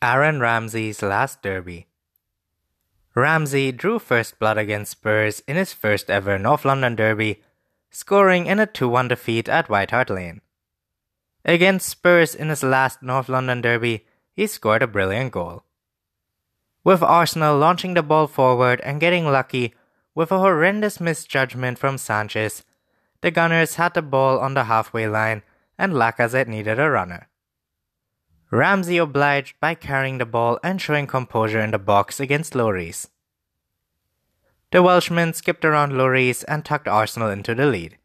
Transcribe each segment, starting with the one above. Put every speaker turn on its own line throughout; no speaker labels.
Aaron Ramsey's last derby. Ramsey drew first blood against Spurs in his first ever North London derby, scoring in a 2 1 defeat at White Hart Lane. Against Spurs in his last North London derby, he scored a brilliant goal. With Arsenal launching the ball forward and getting lucky with a horrendous misjudgment from Sanchez, the Gunners had the ball on the halfway line and Lacazette needed a runner. Ramsey obliged by carrying the ball and showing composure in the box against Lloris. The Welshman skipped around Lloris and tucked Arsenal into the lead.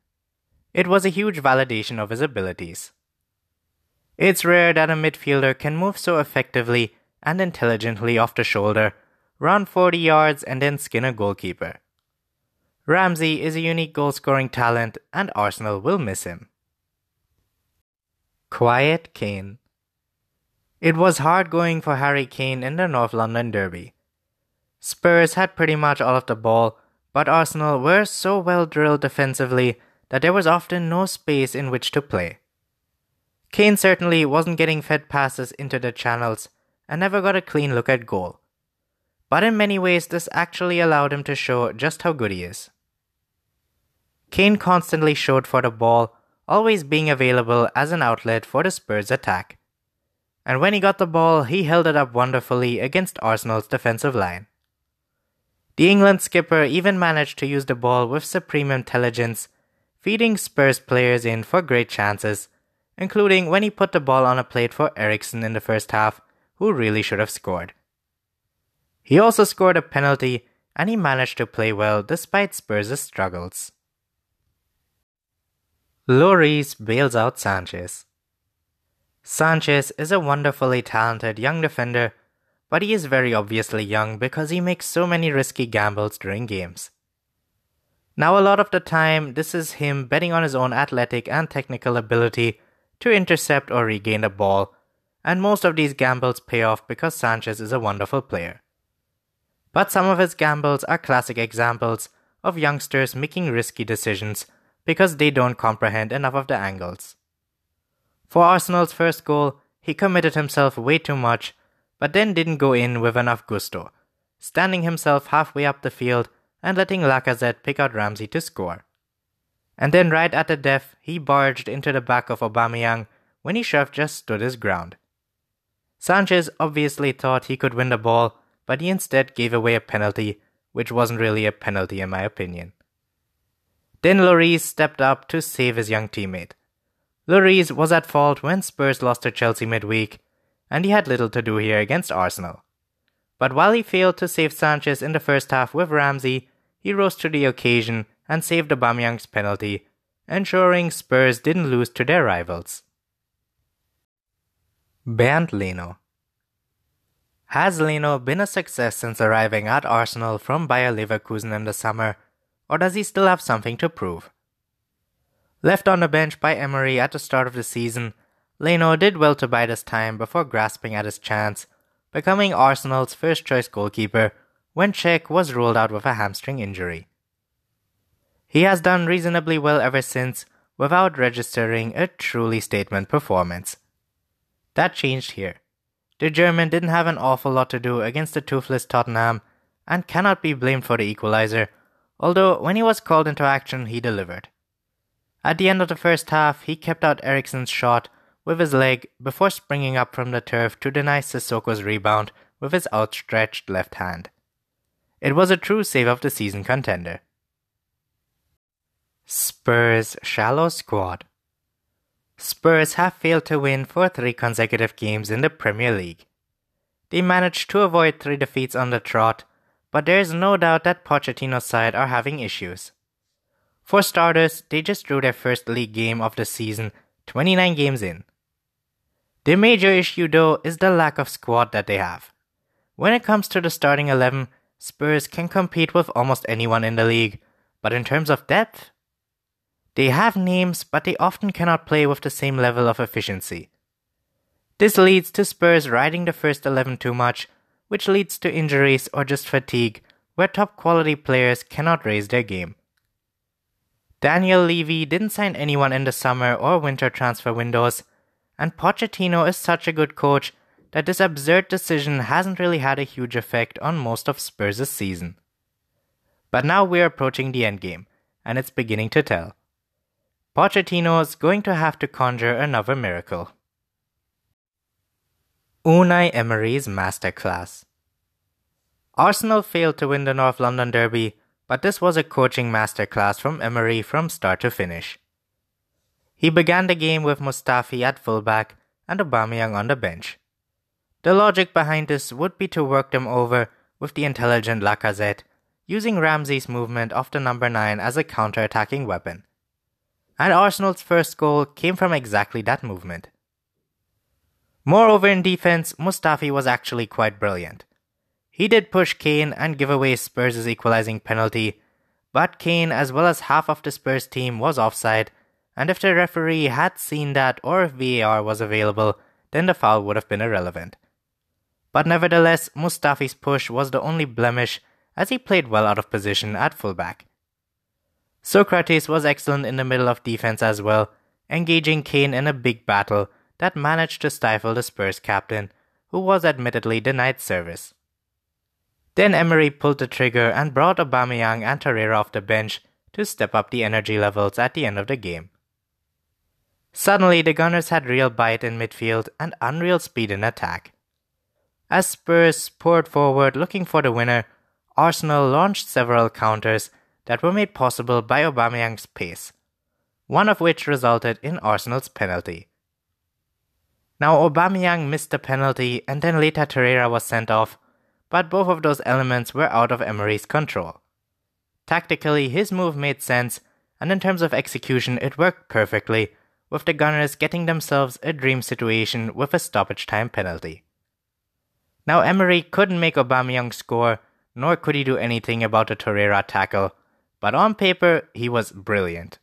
It was a huge validation of his abilities. It's rare that a midfielder can move so effectively and intelligently off the shoulder, run 40 yards, and then skin a goalkeeper. Ramsey is a unique goal scoring talent, and Arsenal will miss him. Quiet Kane it was hard going for Harry Kane in the North London Derby. Spurs had pretty much all of the ball, but Arsenal were so well drilled defensively that there was often no space in which to play. Kane certainly wasn't getting fed passes into the channels and never got a clean look at goal. But in many ways, this actually allowed him to show just how good he is. Kane constantly showed for the ball, always being available as an outlet for the Spurs attack and when he got the ball, he held it up wonderfully against Arsenal's defensive line. The England skipper even managed to use the ball with supreme intelligence, feeding Spurs players in for great chances, including when he put the ball on a plate for Eriksen in the first half, who really should have scored. He also scored a penalty, and he managed to play well despite Spurs' struggles. Lloris bails out Sanchez. Sanchez is a wonderfully talented young defender, but he is very obviously young because he makes so many risky gambles during games. Now, a lot of the time, this is him betting on his own athletic and technical ability to intercept or regain the ball, and most of these gambles pay off because Sanchez is a wonderful player. But some of his gambles are classic examples of youngsters making risky decisions because they don't comprehend enough of the angles. For Arsenal's first goal, he committed himself way too much, but then didn't go in with enough gusto, standing himself halfway up the field and letting Lacazette pick out Ramsey to score. And then right at the death, he barged into the back of Aubameyang when he should have just stood his ground. Sanchez obviously thought he could win the ball, but he instead gave away a penalty, which wasn't really a penalty in my opinion. Then Lloris stepped up to save his young teammate. Lloris was at fault when Spurs lost to Chelsea midweek, and he had little to do here against Arsenal. But while he failed to save Sanchez in the first half with Ramsey, he rose to the occasion and saved Aubameyang's penalty, ensuring Spurs didn't lose to their rivals. Bernd Leno Has Leno been a success since arriving at Arsenal from Bayer Leverkusen in the summer, or does he still have something to prove? Left on the bench by Emery at the start of the season, Leno did well to bide his time before grasping at his chance, becoming Arsenal's first choice goalkeeper when Cech was ruled out with a hamstring injury. He has done reasonably well ever since without registering a truly statement performance. That changed here. The German didn't have an awful lot to do against the toothless Tottenham and cannot be blamed for the equalizer, although when he was called into action, he delivered. At the end of the first half, he kept out Eriksen's shot with his leg before springing up from the turf to deny Sissoko's rebound with his outstretched left hand. It was a true save of the season contender. Spurs' shallow squad. Spurs have failed to win for three consecutive games in the Premier League. They managed to avoid three defeats on the trot, but there is no doubt that Pochettino's side are having issues. For starters, they just drew their first league game of the season 29 games in. The major issue, though, is the lack of squad that they have. When it comes to the starting 11, Spurs can compete with almost anyone in the league, but in terms of depth, they have names, but they often cannot play with the same level of efficiency. This leads to Spurs riding the first 11 too much, which leads to injuries or just fatigue, where top quality players cannot raise their game. Daniel Levy didn't sign anyone in the summer or winter transfer windows, and Pochettino is such a good coach that this absurd decision hasn't really had a huge effect on most of Spurs' season. But now we're approaching the endgame, and it's beginning to tell. Pochettino's going to have to conjure another miracle. Unai Emery's Masterclass Arsenal failed to win the North London Derby, but this was a coaching masterclass from Emery from start to finish. He began the game with Mustafi at fullback and Aubameyang on the bench. The logic behind this would be to work them over with the intelligent Lacazette, using Ramsey's movement off the number 9 as a counter-attacking weapon and Arsenal's first goal came from exactly that movement. Moreover, in defense, Mustafi was actually quite brilliant. He did push Kane and give away Spurs' equalizing penalty, but Kane, as well as half of the Spurs team, was offside, and if the referee had seen that or if VAR was available, then the foul would have been irrelevant. But nevertheless, Mustafi's push was the only blemish as he played well out of position at fullback. Sokratis was excellent in the middle of defense as well, engaging Kane in a big battle that managed to stifle the Spurs captain, who was admittedly denied service. Then Emery pulled the trigger and brought Aubameyang and Torreira off the bench to step up the energy levels at the end of the game. Suddenly, the Gunners had real bite in midfield and unreal speed in attack. As Spurs poured forward looking for the winner, Arsenal launched several counters that were made possible by Aubameyang's pace, one of which resulted in Arsenal's penalty. Now Aubameyang missed the penalty and then later Torreira was sent off, but both of those elements were out of Emery's control. Tactically, his move made sense, and in terms of execution, it worked perfectly, with the Gunners getting themselves a dream situation with a stoppage time penalty. Now Emery couldn't make Aubameyang score, nor could he do anything about the Torreira tackle, but on paper, he was brilliant.